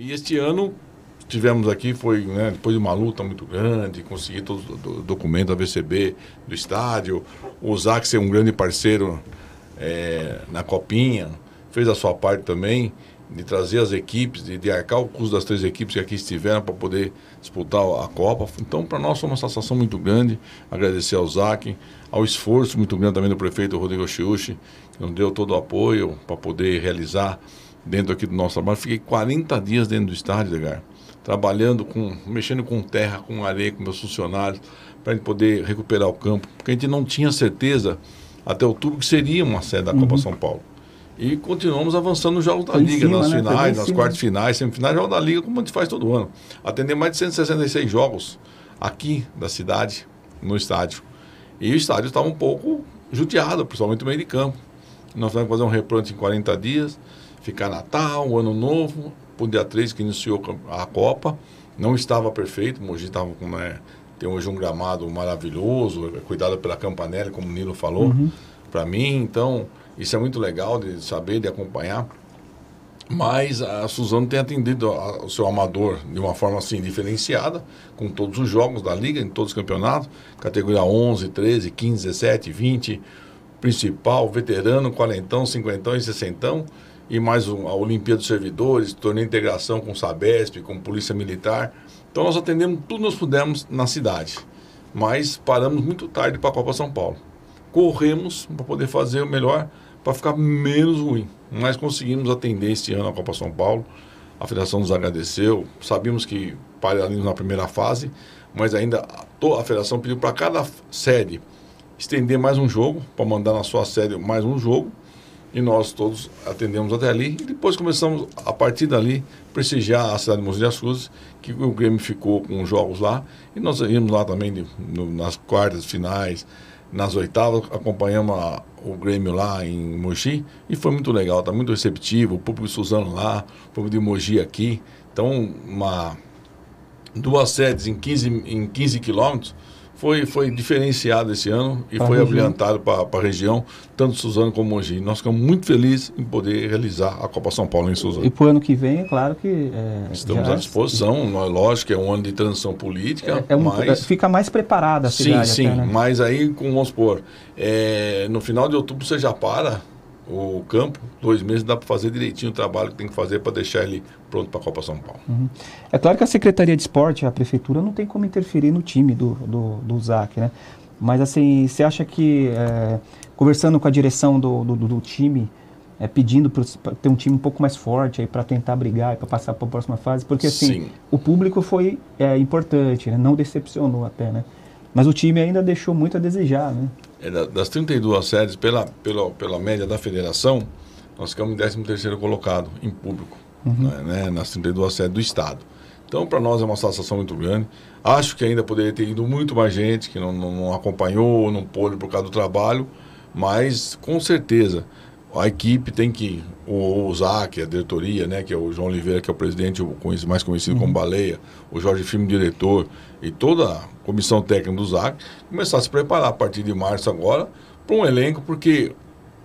E este ano tivemos aqui, foi né, depois de uma luta muito grande, conseguir todos os documentos da VCB do estádio, o Zac ser um grande parceiro é, na Copinha, fez a sua parte também de trazer as equipes, de, de arcar o custo das três equipes que aqui estiveram para poder disputar a Copa. Então, para nós foi uma satisfação muito grande. Agradecer ao Zac, ao esforço muito grande também do prefeito Rodrigo Chiuchi, que nos deu todo o apoio para poder realizar dentro aqui do nosso trabalho. Fiquei 40 dias dentro do estádio, Edgar trabalhando com, mexendo com terra, com areia, com meus funcionários, para a gente poder recuperar o campo, porque a gente não tinha certeza até outubro que seria uma sede da Copa uhum. São Paulo. E continuamos avançando nos jogos da Foi Liga, cima, nas né? finais, nas quartas finais, semifinais, jogos da Liga, como a gente faz todo ano. Atender mais de 166 jogos aqui da cidade, no estádio. E o estádio estava um pouco judiado, principalmente no meio de campo. Nós vamos fazer um replante em 40 dias, ficar Natal, Ano Novo, o dia 3 que iniciou a Copa. Não estava perfeito, o Mogi estava com. Né, tem hoje um gramado maravilhoso, cuidado pela Campanelli, como o Nilo falou, uhum. para mim. Então, isso é muito legal de saber, de acompanhar. Mas a Suzano tem atendido o seu amador de uma forma assim diferenciada, com todos os jogos da liga, em todos os campeonatos, categoria 11, 13, 15, 17, 20, principal, veterano, quarentão, cinquentão e sessentão e mais um, a Olimpíada dos Servidores, torneio integração com o Sabesp, com Polícia Militar. Então nós atendemos tudo que nós pudemos na cidade, mas paramos muito tarde para a Copa São Paulo. Corremos para poder fazer o melhor para ficar menos ruim, mas conseguimos atender este ano a Copa São Paulo. A federação nos agradeceu, sabíamos que pararíamos na primeira fase, mas ainda a federação pediu para cada sede estender mais um jogo, para mandar na sua sede mais um jogo e nós todos atendemos até ali. E depois começamos a partir dali prestigiar a cidade de Mogi das Cruzes que o Grêmio ficou com jogos lá. E nós íamos lá também de, no, nas quartas finais nas oitavas acompanhamos a, o Grêmio lá em Mogi. E foi muito legal tá muito receptivo o público de Suzano lá o público de Mogi aqui. Então uma duas sedes em 15 em 15 quilômetros foi, foi diferenciado esse ano e pra foi habilitado para a região, tanto Suzano como Mogi. Nós ficamos muito felizes em poder realizar a Copa São Paulo em Suzano. E para o ano que vem, é claro que. É, Estamos à disposição, é lógico que é um ano de transição política, é, é um, mas. Fica mais preparada a cidade. Sim, sim, até, né? mas aí, com, vamos supor, é, no final de outubro você já para o campo, dois meses dá para fazer direitinho o trabalho que tem que fazer para deixar ele pronto para a Copa São Paulo. Uhum. É claro que a Secretaria de Esporte, a Prefeitura, não tem como interferir no time do, do, do ZAC, né? Mas assim, você acha que, é, conversando com a direção do, do, do time, é, pedindo para ter um time um pouco mais forte para tentar brigar e para passar para a próxima fase, porque assim, Sim. o público foi é, importante, né? não decepcionou até, né? Mas o time ainda deixou muito a desejar, né? É, das 32 sedes, pela, pela, pela média da federação, nós ficamos em 13 colocado em público, uhum. né, né nas 32 sedes do Estado. Então, para nós é uma satisfação muito grande. Acho que ainda poderia ter ido muito mais gente que não, não, não acompanhou, não pôde por causa do trabalho, mas com certeza a equipe tem que o, ZAC, a diretoria, né, que é o João Oliveira, que é o presidente, o mais conhecido uhum. como Baleia, o Jorge Filme, diretor, e toda a comissão técnica do ZAC, começar a se preparar a partir de março agora para um elenco, porque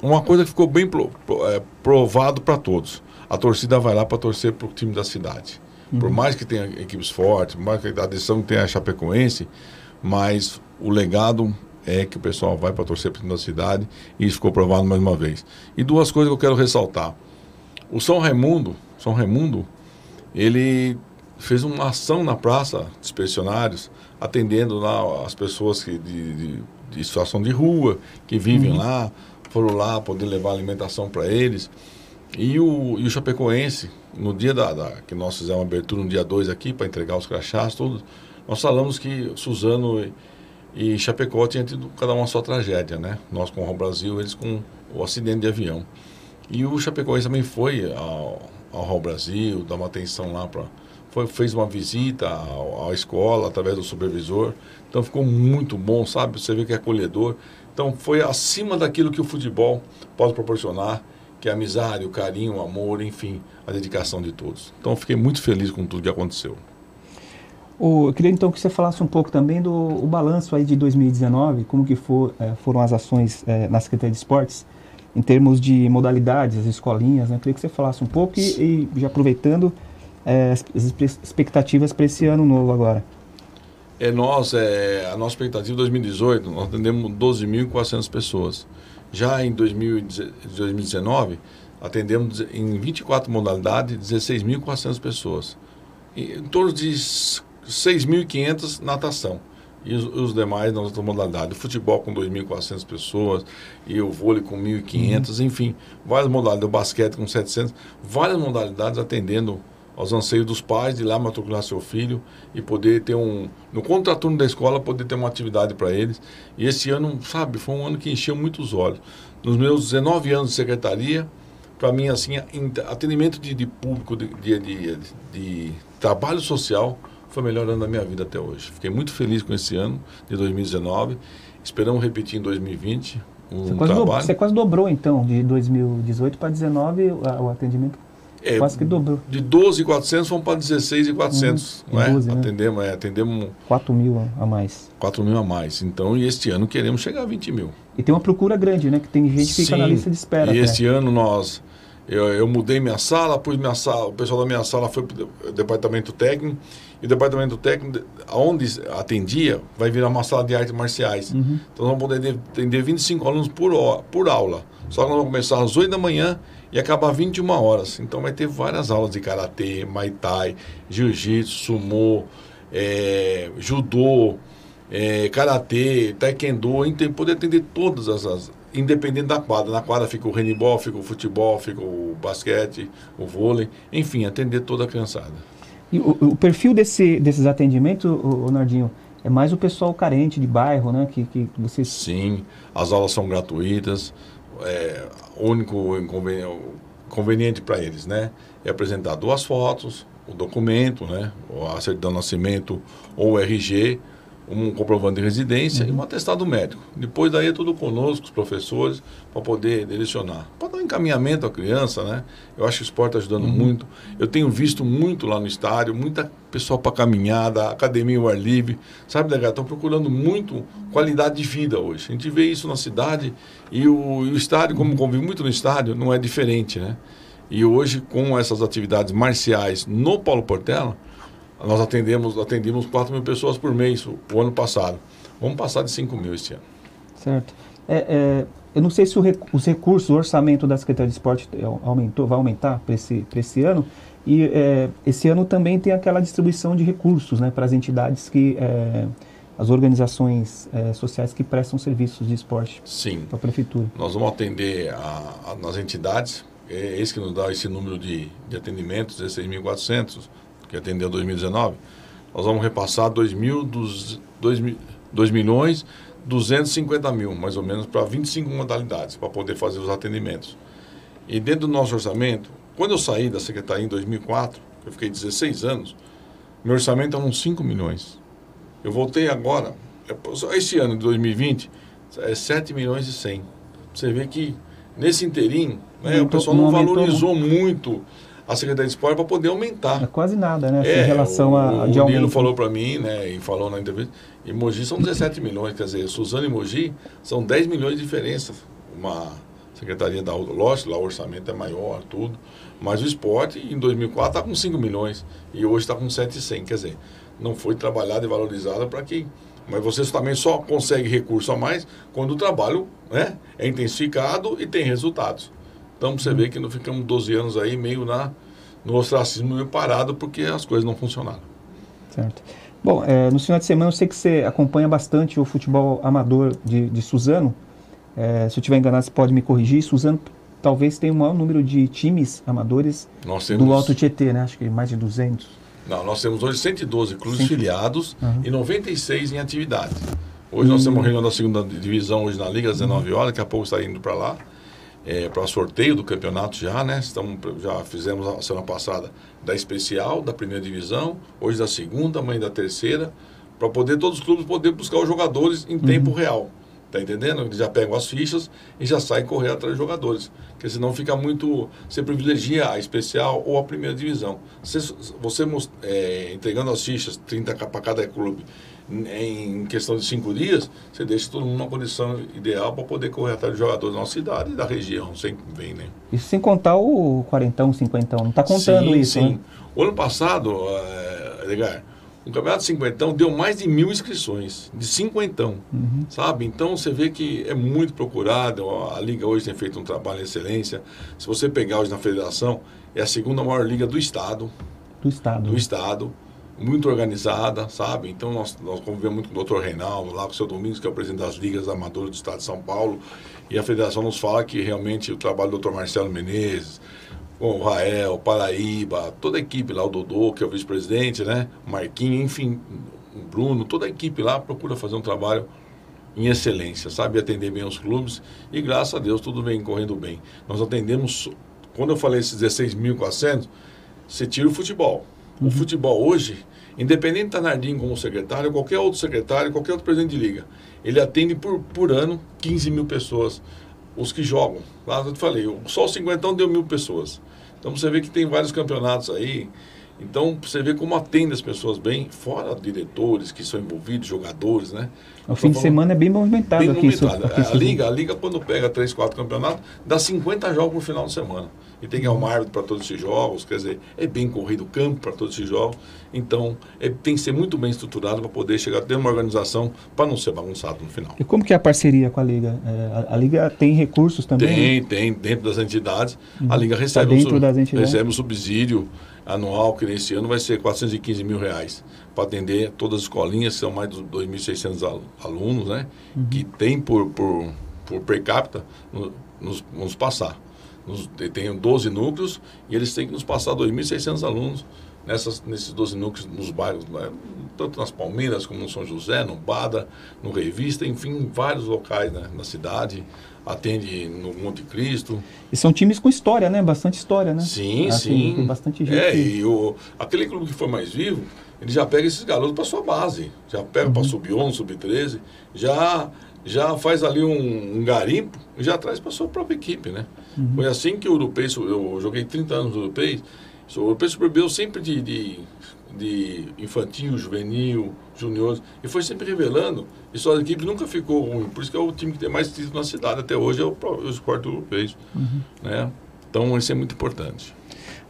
uma coisa que ficou bem pro, pro, é, provado para todos, a torcida vai lá para torcer para o time da cidade. Uhum. Por mais que tenha equipes fortes, por mais que a decisão tenha a Chapecoense, mas o legado é que o pessoal vai para torcer para o time da cidade e isso ficou provado mais uma vez. E duas coisas que eu quero ressaltar. O São Raimundo, São Raimundo, ele fez uma ação na praça dos pensionários, atendendo lá as pessoas que, de, de, de situação de rua, que vivem uhum. lá, foram lá poder levar alimentação para eles. E o, e o Chapecoense, no dia da, da que nós fizemos uma abertura no dia 2 aqui, para entregar os crachás, tudo, nós falamos que Suzano e, Chapecó tinham tido cada uma sua tragédia, né? Nós com o Brasil, eles com o acidente de avião. E o Chapecoense também foi ao, ao Brasil, dar uma atenção lá para fez uma visita à, à, escola através do supervisor. Então ficou muito bom, sabe? Você vê que é acolhedor. Então foi acima daquilo que o futebol pode proporcionar, que é a amizade, o carinho, o amor, enfim, a dedicação de todos. Então fiquei muito feliz com tudo que aconteceu. O, eu queria então que você falasse um pouco também do balanço aí de 2019, como que for, é, foram as ações é, na Secretaria de Esportes, em termos de modalidades, as escolinhas, né? Eu queria que você falasse um pouco e, e já aproveitando, é, as expectativas para esse ano novo agora? É, nós, é, a nossa expectativa em 2018, nós atendemos 12.400 pessoas. Já em 2019, atendemos em 24 modalidades 16.400 pessoas. Em torno de 6.500 natação. E os, os, demais nas outras modalidades. O futebol com 2.400 pessoas, e o vôlei com 1.500, uhum. enfim, várias modalidades. O basquete com 700, várias modalidades atendendo aos anseios dos pais de ir lá matricular seu filho e poder ter um no contraturno da escola poder ter uma atividade para eles e esse ano sabe foi um ano que encheu muitos olhos nos meus 19 anos de secretaria para mim assim atendimento de, de público de, de, de, de trabalho social foi o melhor ano da minha vida até hoje fiquei muito feliz com esse ano de 2019 esperamos repetir em 2020 um você, quase dobrou, você quase dobrou então de 2018 para 2019 o atendimento é, Quase que dobrou. De 12,400 fomos para 16,400. Hum, não é? 12, né? Atendemos, é, atendemos. 4 mil a mais. 4 mil a mais. Então, e este ano queremos chegar a 20 mil. E tem uma procura grande, né? Que tem gente que fica na lista de espera. E até. este ano nós. Eu, eu, mudei minha sala, pus minha sala, o pessoal da minha sala foi para o departamento técnico, e o departamento técnico, onde atendia, vai virar uma sala de artes marciais. Uhum. Então nós vamos poder atender 25 alunos por, por aula. Só que nós vamos começar às 8 da manhã e acabar 21 horas. Então vai ter várias aulas de karatê, muay thai, jiu-jitsu, sumô, é, judô, é, karatê, taekwondo, poder atender todas as, as, independente da quadra. Na quadra fica o handball, fica o futebol, fica o basquete, o vôlei, enfim, atender toda a criançada. E o, o perfil desse, desses atendimentos, o, o Nardinho, é mais o pessoal carente de bairro, né? Que, que vocês... Sim, as aulas são gratuitas é, único inconveniente para eles, né? É apresentar duas fotos, o documento, né? A certidão de nascimento ou o RG, um comprovante de residência uhum. e um atestado médico. Depois daí é tudo conosco, os professores, para poder direcionar. Para dar um encaminhamento à criança, né? Eu acho que o esporte está ajudando uhum. muito. Eu tenho visto muito lá no estádio, muita pessoa para caminhada, academia ao ar livre. Sabe, Delegado, estão procurando muito qualidade de vida hoje. A gente vê isso na cidade e o, e o estádio, como convive muito no estádio, não é diferente, né? E hoje, com essas atividades marciais no Paulo Portela, nós atendemos, atendemos 4 mil pessoas por mês o, o ano passado. Vamos passar de 5 mil este ano. Certo. É, é, eu não sei se o, os recursos, o orçamento da Secretaria de Esporte é, aumentou, vai aumentar para esse, esse ano. E é, esse ano também tem aquela distribuição de recursos né, para as entidades que. É, as organizações é, sociais que prestam serviços de esporte Sim. para a prefeitura. Nós vamos atender a, a, nas entidades, é esse que nos dá esse número de, de atendimentos, 16.400 que atendeu 2019, nós vamos repassar 2, mil, 2, 2 milhões 250 mil, mais ou menos, para 25 modalidades, para poder fazer os atendimentos. E dentro do nosso orçamento, quando eu saí da secretaria em 2004, eu fiquei 16 anos, meu orçamento era uns 5 milhões. Eu voltei agora, esse ano de 2020, é 7 milhões e 100. Você vê que nesse inteirinho, né, o pessoal não, não valorizou muito a Secretaria de Esporte para poder aumentar. É quase nada, né? É, em relação a, o, de aumento. O falou para mim, né, e falou na entrevista, e Mogi são 17 milhões, quer dizer, Suzano e Mogi são 10 milhões de diferença. Uma secretaria da lógico, lá o orçamento é maior, tudo, mas o esporte em 2004 está com 5 milhões e hoje está com 7,100, quer dizer, não foi trabalhado e valorizado para que mas vocês também só conseguem recurso a mais quando o trabalho né, é intensificado e tem resultados. Então você vê que não ficamos 12 anos aí meio na, no ostracismo meio parado porque as coisas não funcionaram. Certo. Bom, é, no final de semana eu sei que você acompanha bastante o futebol amador de, de Suzano. É, se eu estiver enganado, você pode me corrigir. Suzano talvez tenha o maior número de times amadores temos... do Alto Tietê, né? Acho que mais de 200. Não, nós temos hoje 112 clubes Sim. filiados uhum. e 96 em atividade. Hoje uhum. nós temos reunião da segunda divisão hoje na Liga às 19 horas, daqui a pouco está indo para lá é, para sorteio do campeonato já, né? Estamos, já fizemos a semana passada da especial, da primeira divisão, hoje da segunda, amanhã da terceira, para poder todos os clubes poder buscar os jogadores em uhum. tempo real. Tá entendendo? Eles já pegam as fichas e já saem correr atrás dos jogadores. Porque senão fica muito. Você privilegia a especial ou a primeira divisão. Você, você é, entregando as fichas, 30 para cada clube, em questão de cinco dias, você deixa todo mundo numa condição ideal para poder correr atrás de jogadores da nossa cidade e da região, sem vem, né? Isso sem contar o quarentão, cinquentão, não está contando sim, isso, sim. Né? O ano passado, é, Edgar, o Campeonato Cinquentão deu mais de mil inscrições, de cinquentão, uhum. sabe? Então você vê que é muito procurado, a Liga hoje tem feito um trabalho de excelência. Se você pegar hoje na federação, é a segunda maior liga do Estado. Do Estado. Do Estado muito organizada, sabe? Então nós, nós convivemos muito com o Dr. Reinaldo, lá com o seu Domingos, que é o presidente das ligas amadoras do estado de São Paulo, e a federação nos fala que realmente o trabalho do Dr. Marcelo Menezes, com o Rael, Paraíba, toda a equipe lá, o Dodô, que é o vice-presidente, né? Marquinhos, enfim, o Bruno, toda a equipe lá procura fazer um trabalho em excelência, sabe atender bem os clubes e graças a Deus tudo vem correndo bem. Nós atendemos, quando eu falei esses 16.400, você tira o futebol. O futebol hoje, independente da Nardim como secretário, qualquer outro secretário, qualquer outro presidente de liga, ele atende por, por ano 15 mil pessoas, os que jogam. Lá eu te falei, só o 50 deu mil pessoas. Então você vê que tem vários campeonatos aí. Então você vê como atende as pessoas bem, fora diretores que são envolvidos, jogadores, né? O fim de semana é bem movimentado bem aqui. Movimentado. Isso, a, liga, a Liga, quando pega 3, 4 campeonatos, dá 50 jogos por final de semana e tem que arrumar árbitro para todos esses jogos, quer dizer, é bem corrido o campo para todos esses jogos, então é, tem que ser muito bem estruturado para poder chegar a ter uma organização para não ser bagunçado no final. E como que é a parceria com a Liga? É, a, a, Liga tem recursos também? Tem, né? tem, dentro das entidades, uhum. a Liga recebe, tá dentro um, das entidades? recebe um subsídio anual, que nesse ano vai ser 415 mil reais, para atender todas as escolinhas, que são mais de 2.600 alunos, né, uhum. que tem por, por, por per capita, nos, nos passar nos, tem 12 núcleos e eles têm que nos passar 2.600 alunos nessas, nesses 12 núcleos nos bairros, né? tanto nas Palmeiras como no São José, no Bada, no Revista, enfim, em vários locais né? na cidade. Atende no Monte Cristo. E são times com história, né? Bastante história, né? Sim, assim, sim. Tem bastante gente. É, e o, aquele clube que foi mais vivo, ele já pega esses garotos para sua base. Já pega uhum. para sub-11, sub-13, já já faz ali um, um garimpo e já traz para sua própria equipe, né? Uhum. Foi assim que o Europeu, eu joguei 30 anos no Europeu, o Europeu sobreviveu sempre de, de, de, infantil, juvenil, juniores, e foi sempre revelando, e sua equipe nunca ficou ruim, por isso que é o time que tem mais títulos na cidade até hoje, é o, o esporte europeu, uhum. né? Então isso é muito importante.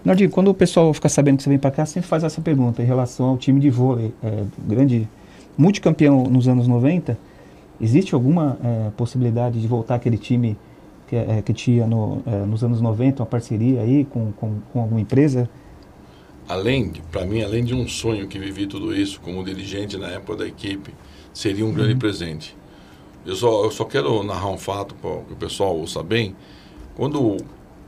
Nardinho, quando o pessoal fica sabendo que você vem para cá, sempre faz essa pergunta em relação ao time de vôlei, é, grande multicampeão nos anos 90, Existe alguma é, possibilidade de voltar aquele time que, é, que tinha no, é, nos anos 90, uma parceria aí com, com, com alguma empresa? Além, para mim, além de um sonho que vivi tudo isso como dirigente na época da equipe, seria um grande uhum. presente. Eu só, eu só quero narrar um fato para que o pessoal ouça bem. Quando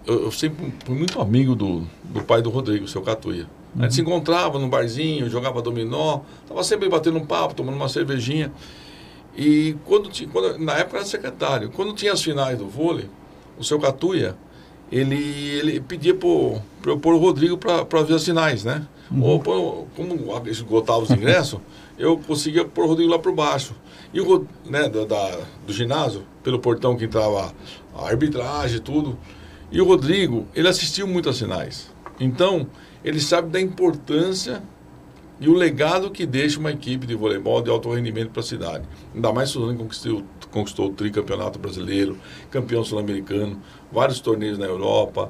eu, eu, sempre fui muito amigo do, do pai do Rodrigo, seu Catuia. Uhum. A gente se uhum. encontrava no barzinho, jogava dominó, estava sempre batendo um papo, tomando uma cervejinha. E quando, quando na época era secretário, quando tinha as finais do vôlei, o seu Catuia, ele, ele pedia para eu pôr o Rodrigo para ver as finais, né? Uhum. Ou como esgotava os ingressos, eu conseguia pôr o Rodrigo lá por baixo. E o né, da, da, do ginásio, pelo portão que entrava a arbitragem e tudo. E o Rodrigo, ele assistiu muito às finais. Então, ele sabe da importância e o legado que deixa uma equipe de voleibol de alto rendimento para a cidade. Ainda mais Suzano conquistou, conquistou o tricampeonato brasileiro, campeão sul-americano, vários torneios na Europa,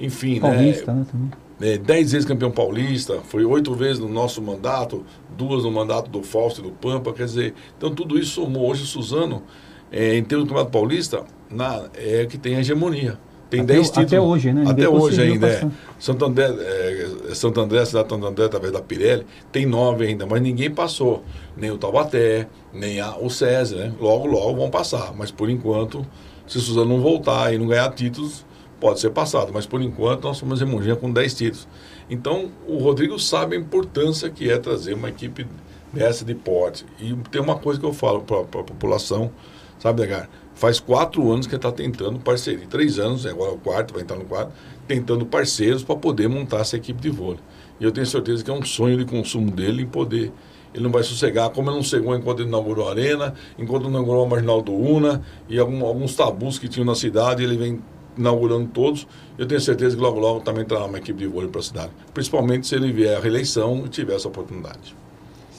enfim, né? paulista, né? né é, dez vezes campeão paulista, foi oito vezes no nosso mandato, duas no mandato do Fausto e do Pampa, quer dizer, então tudo isso somou. Hoje o Suzano, é, em termos do campeonato paulista, na, é que tem a hegemonia. Tem 10 títulos. Até hoje, né? Até hoje ainda. É. Santo André, é, Santo André, cidade de Santo André, através da Pirelli, tem nove ainda, mas ninguém passou. Nem o Taubaté, nem a, o César, né? Logo, logo vão passar. Mas por enquanto, se Suzano não voltar e não ganhar títulos, pode ser passado. Mas por enquanto, nós somos hegemonia com 10 títulos. Então, o Rodrigo sabe a importância que é trazer uma equipe dessa de porte. E tem uma coisa que eu falo para a população, sabe, Negar? Faz quatro anos que está tentando parceria. Três anos, agora é o quarto, vai entrar no quarto, tentando parceiros para poder montar essa equipe de vôlei. E eu tenho certeza que é um sonho de consumo dele em poder ele não vai sossegar, como ele não cegou enquanto ele inaugurou a Arena, enquanto inaugurou a Marginal do Una e algum, alguns tabus que tinham na cidade, ele vem inaugurando todos. Eu tenho certeza que logo, logo também terá uma equipe de vôlei para a cidade. Principalmente se ele vier à reeleição e tiver essa oportunidade.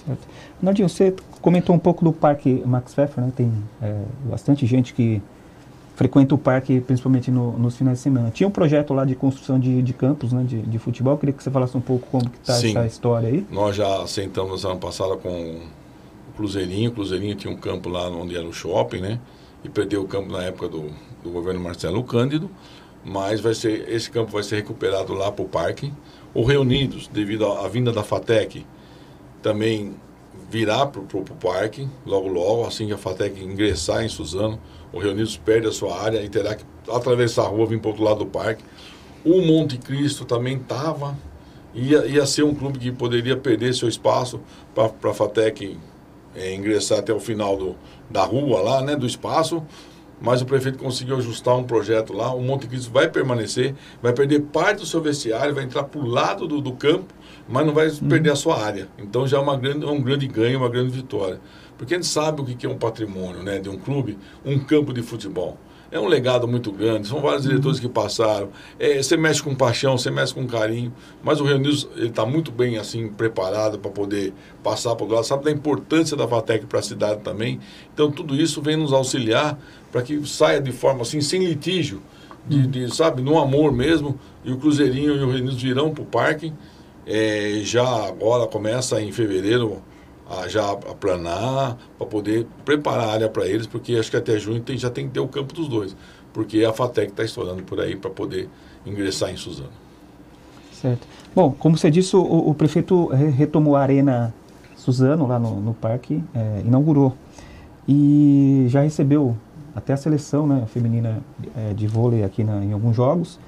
Certo. Nardinho, você comentou um pouco do Parque Max Pfeffer, né? Tem é, bastante gente que frequenta o parque, principalmente no, nos finais de semana. Tinha um projeto lá de construção de, de campos né, de, de futebol. Eu queria que você falasse um pouco como está essa história aí. Nós já sentamos ano passado com o Cruzeirinho. O Cruzeirinho tinha um campo lá onde era o shopping, né? E perdeu o campo na época do, do governo Marcelo Cândido. Mas vai ser, esse campo vai ser recuperado lá para o parque. O Reunidos, devido à vinda da FATEC, também virá para o parque, logo logo, assim que a FATEC ingressar em Suzano o Reunidos perde a sua área e terá que atravessar a rua, vir para o outro lado do parque. O Monte Cristo também estava, ia, ia ser um clube que poderia perder seu espaço para a FATEC é, ingressar até o final do, da rua lá, né, do espaço, mas o prefeito conseguiu ajustar um projeto lá, o Monte Cristo vai permanecer, vai perder parte do seu vestiário, vai entrar para o lado do, do campo, mas não vai uhum. perder a sua área. Então já é uma grande, um grande ganho, uma grande vitória. Porque a gente sabe o que é um patrimônio né, de um clube, um campo de futebol. É um legado muito grande, são vários diretores que passaram. É, você mexe com paixão, você mexe com carinho, mas o Rio News está muito bem assim preparado para poder passar para o lado, sabe da importância da Vatec para a cidade também. Então tudo isso vem nos auxiliar para que saia de forma assim, sem litígio, de, de, sabe, no amor mesmo. E o Cruzeirinho e o Rio News virão para o parque. É, já agora começa em fevereiro a já aplanar, para poder preparar a área para eles, porque acho que até junho tem, já tem que ter o campo dos dois, porque a FATEC está estourando por aí para poder ingressar em Suzano. Certo. Bom, como você disse, o, o prefeito retomou a Arena Suzano lá no, no parque, é, inaugurou e já recebeu até a seleção né, feminina é, de vôlei aqui na, em alguns jogos.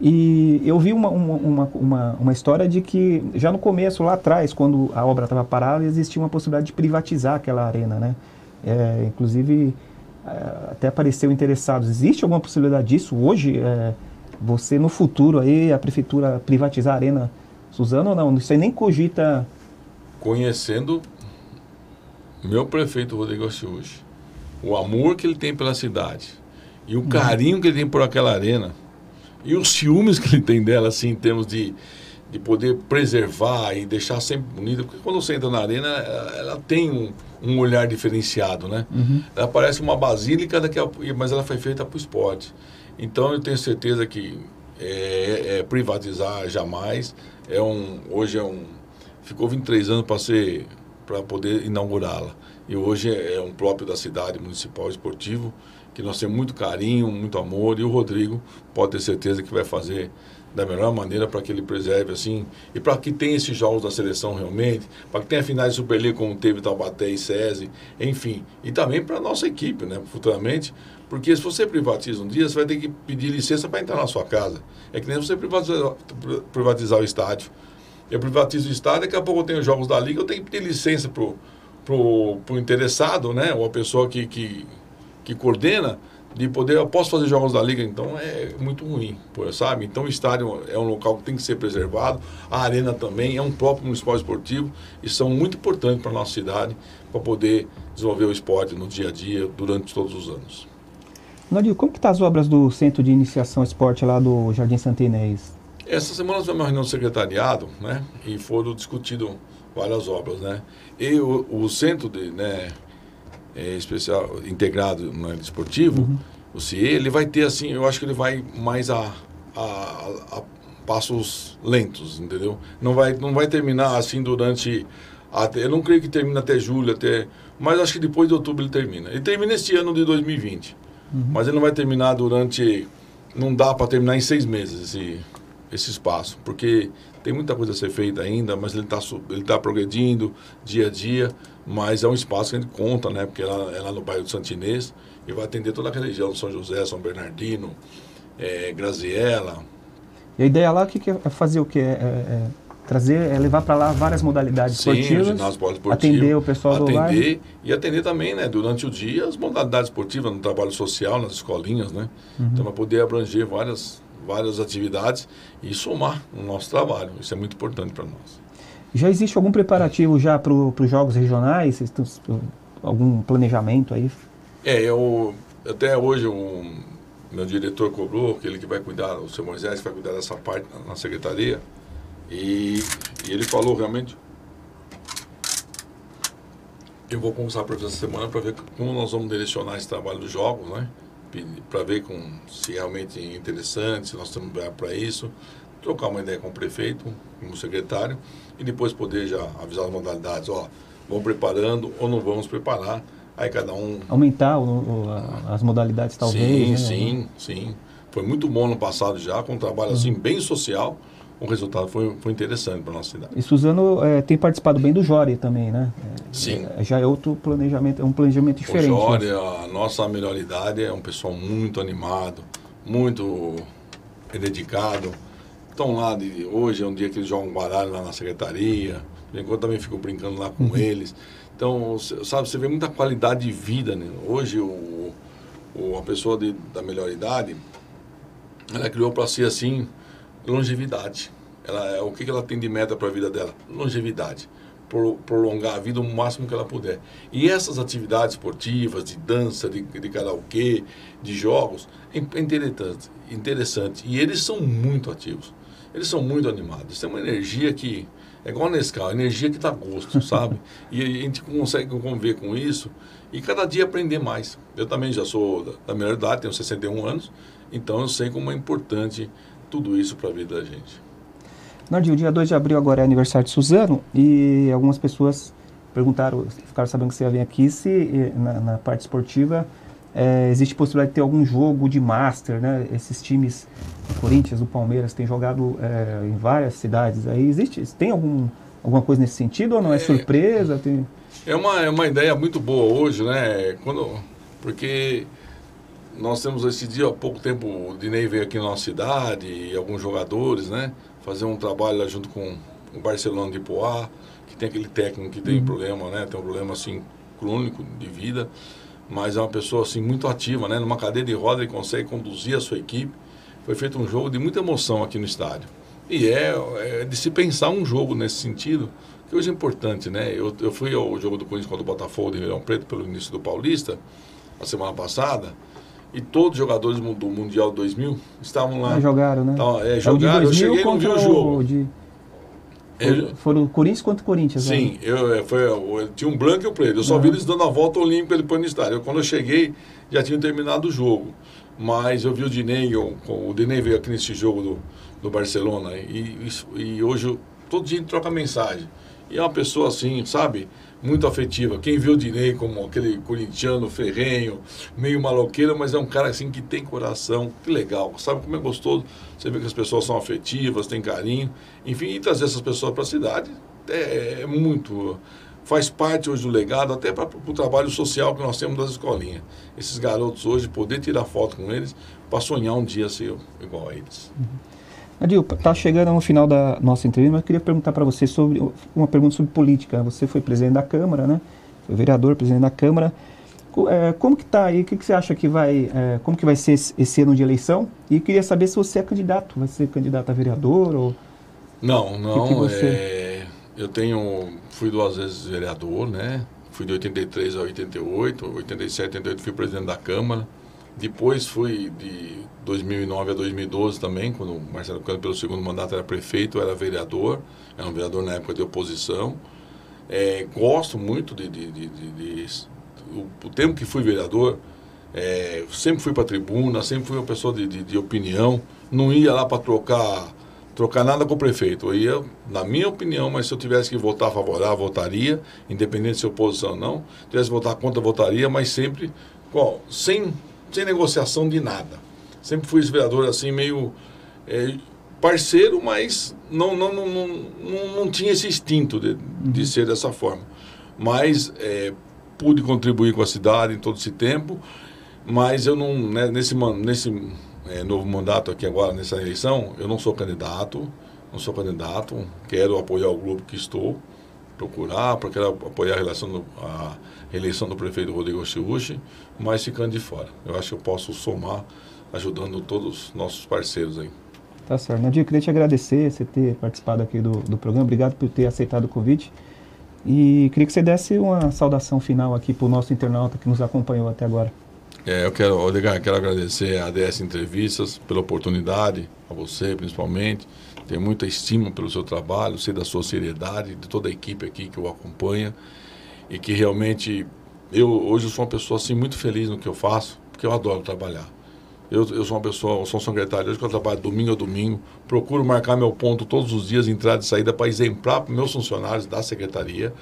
E eu vi uma, uma, uma, uma, história de que já no começo, lá atrás, quando a obra estava parada, existia uma possibilidade de privatizar aquela arena, né? É, inclusive, é, até apareceu interessados. Existe alguma possibilidade disso hoje? É, você, no futuro, aí, a prefeitura privatizar a arena Suzano ou não? Isso aí nem cogita... Conhecendo meu prefeito Rodrigo hoje, o amor que ele tem pela cidade e o uhum. carinho que ele tem por aquela arena e os ciúmes que ele tem dela, assim, em termos de, de poder preservar e deixar sempre bonita. Porque quando você entra na arena, ela, ela tem um, um, olhar diferenciado, né? Uhum. Ela parece uma basílica, daqui a, mas ela foi feita para o esporte. Então eu tenho certeza que é, é privatizar jamais. É um, hoje é um. Ficou 23 anos para ser para poder inaugurá-la. E hoje é, é um próprio da cidade municipal esportivo que nós temos muito carinho, muito amor, e o Rodrigo pode ter certeza que vai fazer da melhor maneira para que ele preserve assim, e para que tenha esses jogos da seleção realmente, para que tenha finais de Superliga como teve Taubaté e SESI, enfim, e também para a nossa equipe, né, futuramente, porque se você privatiza um dia, você vai ter que pedir licença para entrar na sua casa. É que nem você privatizar, privatizar o estádio. Eu privatizo o estádio, daqui a pouco eu tenho jogos da liga, eu tenho que pedir licença pro pro, interessado, né, ou a pessoa que, que que coordena, de poder, eu posso fazer jogos da liga, então é muito ruim, sabe? Então o estádio é um local que tem que ser preservado, a arena também é um próprio municipal esportivo e são muito importantes para a nossa cidade para poder desenvolver o esporte no dia a dia durante todos os anos. Nadio, como que estão tá as obras do Centro de Iniciação Esporte lá do Jardim Santinês? Essa semana nós tivemos uma reunião do secretariado, né? E foram discutido várias obras, né? E o, o centro de, né, é, especial integrado no esportivo, uhum. o CIE, ele vai ter assim, eu acho que ele vai mais a, a, a, passos lentos, entendeu? Não vai, não vai terminar assim durante até, eu não creio que termine até julho, até, mas acho que depois de outubro ele termina. Ele termina este ano de 2020, uhum. mas ele não vai terminar durante, não dá para terminar em seis meses esse, esse espaço, porque tem muita coisa a ser feita ainda, mas ele está ele tá progredindo dia a dia, mas é um espaço que a gente conta, né? Porque ela é lá no bairro do Santinês e vai atender toda aquela região, São José, São Bernardino, é, Graziella. E a ideia lá que, que é fazer o quê? É, é trazer, é levar para lá várias modalidades Sim, esportivas, esportivo, atender o pessoal atender, do bairro. E atender também, né, durante o dia, as modalidades esportivas, no trabalho social, nas escolinhas, né? Uhum. Então, para poder abranger várias várias atividades e somar no nosso trabalho. Isso é muito importante para nós. Já existe algum preparativo já para os jogos regionais? Algum planejamento aí? É, eu até hoje o meu diretor cobrou, aquele que vai cuidar, o seu Moisés, que vai cuidar dessa parte na secretaria, e, e ele falou realmente. Eu vou conversar para essa semana para ver como nós vamos direcionar esse trabalho dos jogos, né? Para ver com, se realmente é interessante, se nós estamos para isso trocar uma ideia com o prefeito, com o secretário, e depois poder já avisar as modalidades, ó, vamos preparando ou não vamos preparar, aí cada um... Aumentar o, o, as modalidades talvez, Sim, né? sim, sim. Foi muito bom no passado já, com um trabalho assim bem social, o resultado foi, foi interessante para a nossa cidade. E Suzano é, tem participado bem do Jória também, né? É, Sim. É, já é outro planejamento, é um planejamento diferente. O Jória, né? a nossa melhor idade é um pessoal muito animado, muito dedicado estão lá, de, hoje é um dia que eles jogam baralho lá na secretaria, enquanto também fico brincando lá com uhum. eles. Então, sabe, você vê muita qualidade de vida, né? Hoje, o, o, a pessoa de, da melhor idade, ela criou para si, assim, longevidade. Ela, é, o que, que ela tem de meta para a vida dela? Longevidade. Pro, prolongar a vida o máximo que ela puder. E essas atividades esportivas, de dança, de, de karaokê, de jogos, é interessante, interessante. E eles são muito ativos. Eles são muito animados. Tem uma energia que é igual a Nescau, energia que dá gosto, sabe? E a gente consegue conviver com isso e cada dia aprender mais. Eu também já sou da melhor idade, tenho 61 anos, então eu sei como é importante tudo isso para a vida da gente. Nardinho, dia 2 de abril agora é aniversário de Suzano e algumas pessoas perguntaram, ficaram sabendo que você ia vir aqui, se eh, na, na parte esportiva é, existe possibilidade de ter algum jogo de Master, né? Esses times Corinthians, do Palmeiras, têm jogado é, em várias cidades. Aí existe, tem algum, alguma coisa nesse sentido ou não é, é surpresa? Tem... É uma, é uma ideia muito boa hoje, né? Quando, porque nós temos esse dia, há pouco tempo, o Dinei veio aqui na nossa cidade e alguns jogadores, né? Fazer um trabalho lá junto com o Barcelona de Poá, que tem aquele técnico que tem uhum. problema, né? Tem um problema assim crônico de vida mas é uma pessoa assim muito ativa, né? Numa cadeira de roda ele consegue conduzir a sua equipe. Foi feito um jogo de muita emoção aqui no estádio. E é, é de se pensar um jogo nesse sentido, que hoje é importante, né? Eu, eu fui ao jogo do Corinthians contra o Botafogo de Ribeirão Preto pelo início do Paulista, a semana passada, e todos os jogadores do Mundial 2000 estavam lá. Ah, jogaram, né? Então, é, jogaram, eu cheguei e não vi o jogo. De... Eu, foram Corinthians contra Corinthians. Né? Sim, eu, é, foi, eu, tinha um branco e um preto. Eu só uhum. vi eles dando a volta olímpica depois no estádio. Eu, quando eu cheguei, já tinham terminado o jogo. Mas eu vi o Dinei, o, Dinei veio aqui nesse jogo do, do Barcelona. E, e, e hoje, todo dia troca mensagem. E é uma pessoa assim, sabe? muito afetiva. Quem viu o Dinei como aquele corintiano ferrenho, meio maloqueiro, mas é um cara assim que tem coração, que legal. Sabe como é gostoso? Você vê que as pessoas são afetivas, têm carinho. Enfim, e trazer essas pessoas para a cidade é, é, muito. Faz parte hoje do legado, até para o trabalho social que nós temos das escolinhas. Esses garotos hoje, poder tirar foto com eles, para sonhar um dia ser igual a eles. Uhum. Adil, está chegando no final da nossa entrevista, mas eu queria perguntar para você sobre uma pergunta sobre política. Você foi presidente da Câmara, né? Foi vereador, presidente da Câmara. É, como que está aí? O que, que, você acha que vai, é, como que vai ser esse, esse, ano de eleição? E queria saber se você é candidato, vai ser candidato a vereador ou? Não, não. Que que você... é, eu tenho, fui duas vezes vereador, né? Fui de 83 a 88, 87, 88 fui presidente da Câmara. Depois fui de 2009 a 2012 também, quando Marcelo Cano, pelo segundo mandato, era prefeito, era vereador, era um vereador na época de oposição. É, gosto muito de, de, de, de o, o, tempo que fui vereador, é, sempre fui para tribuna, sempre fui uma pessoa de, opinião, não ia lá para trocar trocar nada com o prefeito. Eu ia, na minha opinião, mas se eu tivesse que votar favorável, votaria, independente se oposição ou não. Se tivesse que votar contra, votaria, mas sempre qual, sem, sem negociação de nada. Sempre fui esse vereador assim, meio é, parceiro, mas não, não, não, não, não, não, tinha esse instinto de, de ser dessa forma. Mas é, pude contribuir com a cidade em todo esse tempo, mas eu não, né, nesse, nesse é, novo mandato aqui agora, nessa eleição, eu não sou candidato, não sou candidato, quero apoiar o grupo que estou, procurar, quero apoiar a, relação do, a reeleição do prefeito Rodrigo Chiuchi, mas ficando de fora. Eu acho que eu posso somar ajudando todos os nossos parceiros aí. Tá certo. Eu queria te agradecer você ter participado aqui do, do programa. Obrigado por ter aceitado o convite. E queria que você desse uma saudação final aqui para o nosso internauta que nos acompanhou até agora. É, eu quero, Odegar, quero agradecer a ADS Entrevistas pela oportunidade, a você principalmente. Tenho muita estima pelo seu trabalho, sei da sua seriedade, de toda a equipe aqui que o acompanha e que realmente eu hoje eu sou uma pessoa assim muito feliz no que eu faço, porque eu adoro trabalhar. Eu, eu sou uma pessoa, eu sou um secretário hoje que eu trabalho domingo a domingo, procuro marcar meu ponto todos os dias, entrada e saída, para exemplar para meus funcionários da secretaria.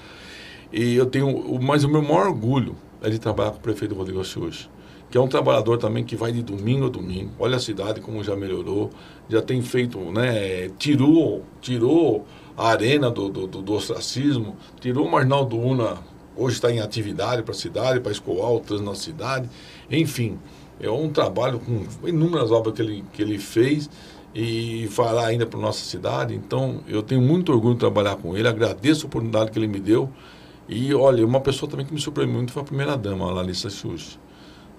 E eu tenho, mas o meu maior orgulho é de trabalhar com o prefeito Rodrigo Asciuchi que é um trabalhador também que vai de domingo a domingo. Olha a cidade como já melhorou, já tem feito, né, tirou, tirou a arena do, do, do ostracismo, tirou o Marnal do Una, hoje está em atividade para a cidade, para escoar o trânsito na cidade. Enfim, é um trabalho com inúmeras obras que ele, que ele fez e fará ainda para nossa cidade. Então, eu tenho muito orgulho de trabalhar com ele, agradeço a oportunidade que ele me deu. E olha, uma pessoa também que me surpreendeu muito foi a primeira dama, a Larissa Xuxa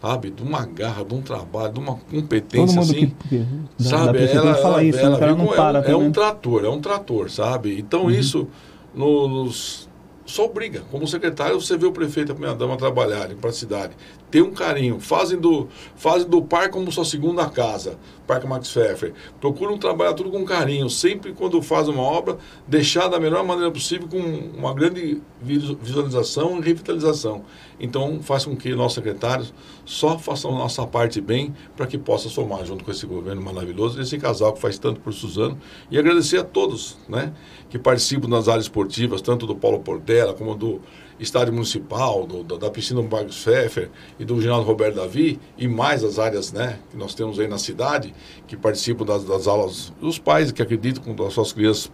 sabe? De uma garra, de um trabalho, de uma competência assim. Que, que, sabe? Ela, fala ela, isso, ela, ela não para é, é, um trator, é um trator, sabe? Então uhum. isso nos só obriga. Como secretário, você vê o prefeito e a primeira dama trabalharem para a cidade. Ter um carinho. Fazem do, fazem do parque como sua segunda casa. Parque Max Pfeffer. Procuram trabalhar tudo com carinho. Sempre quando faz uma obra, deixar da melhor maneira possível com uma grande visualização e revitalização. Então, faz com que nossos secretários só façam nossa parte bem para que possa somar junto com esse governo maravilhoso, esse casal que faz tanto por Suzano. E agradecer a todos né, que participam das áreas esportivas, tanto do Paulo Portela como do Estádio Municipal, do, da piscina Marcos Pfeffer e do Ginaldo Roberto Davi, e mais as áreas né, que nós temos aí na cidade, que participam das, das aulas, os pais que acreditam com as suas crianças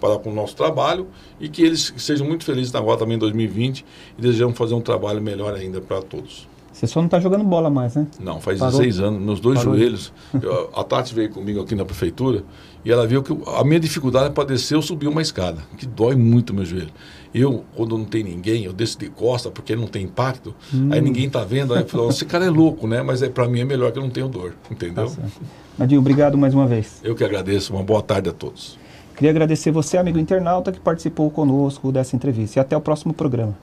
para com o nosso trabalho e que eles sejam muito felizes agora também em 2020 e desejamos fazer um trabalho melhor ainda para todos. Você só não está jogando bola mais, né? Não, faz Parou. 16 anos, meus dois Parou. joelhos. Eu, a Tati veio comigo aqui na prefeitura e ela viu que a minha dificuldade é para descer ou subir uma escada, que dói muito meu joelho. Eu, quando não tem ninguém, eu desço de costa porque não tem impacto, hum. aí ninguém está vendo, aí falo, esse cara é louco, né? Mas é, para mim é melhor que eu não tenho dor, entendeu? Tá Nadinho, obrigado mais uma vez. Eu que agradeço, uma boa tarde a todos. Queria agradecer você, amigo internauta, que participou conosco dessa entrevista. E até o próximo programa.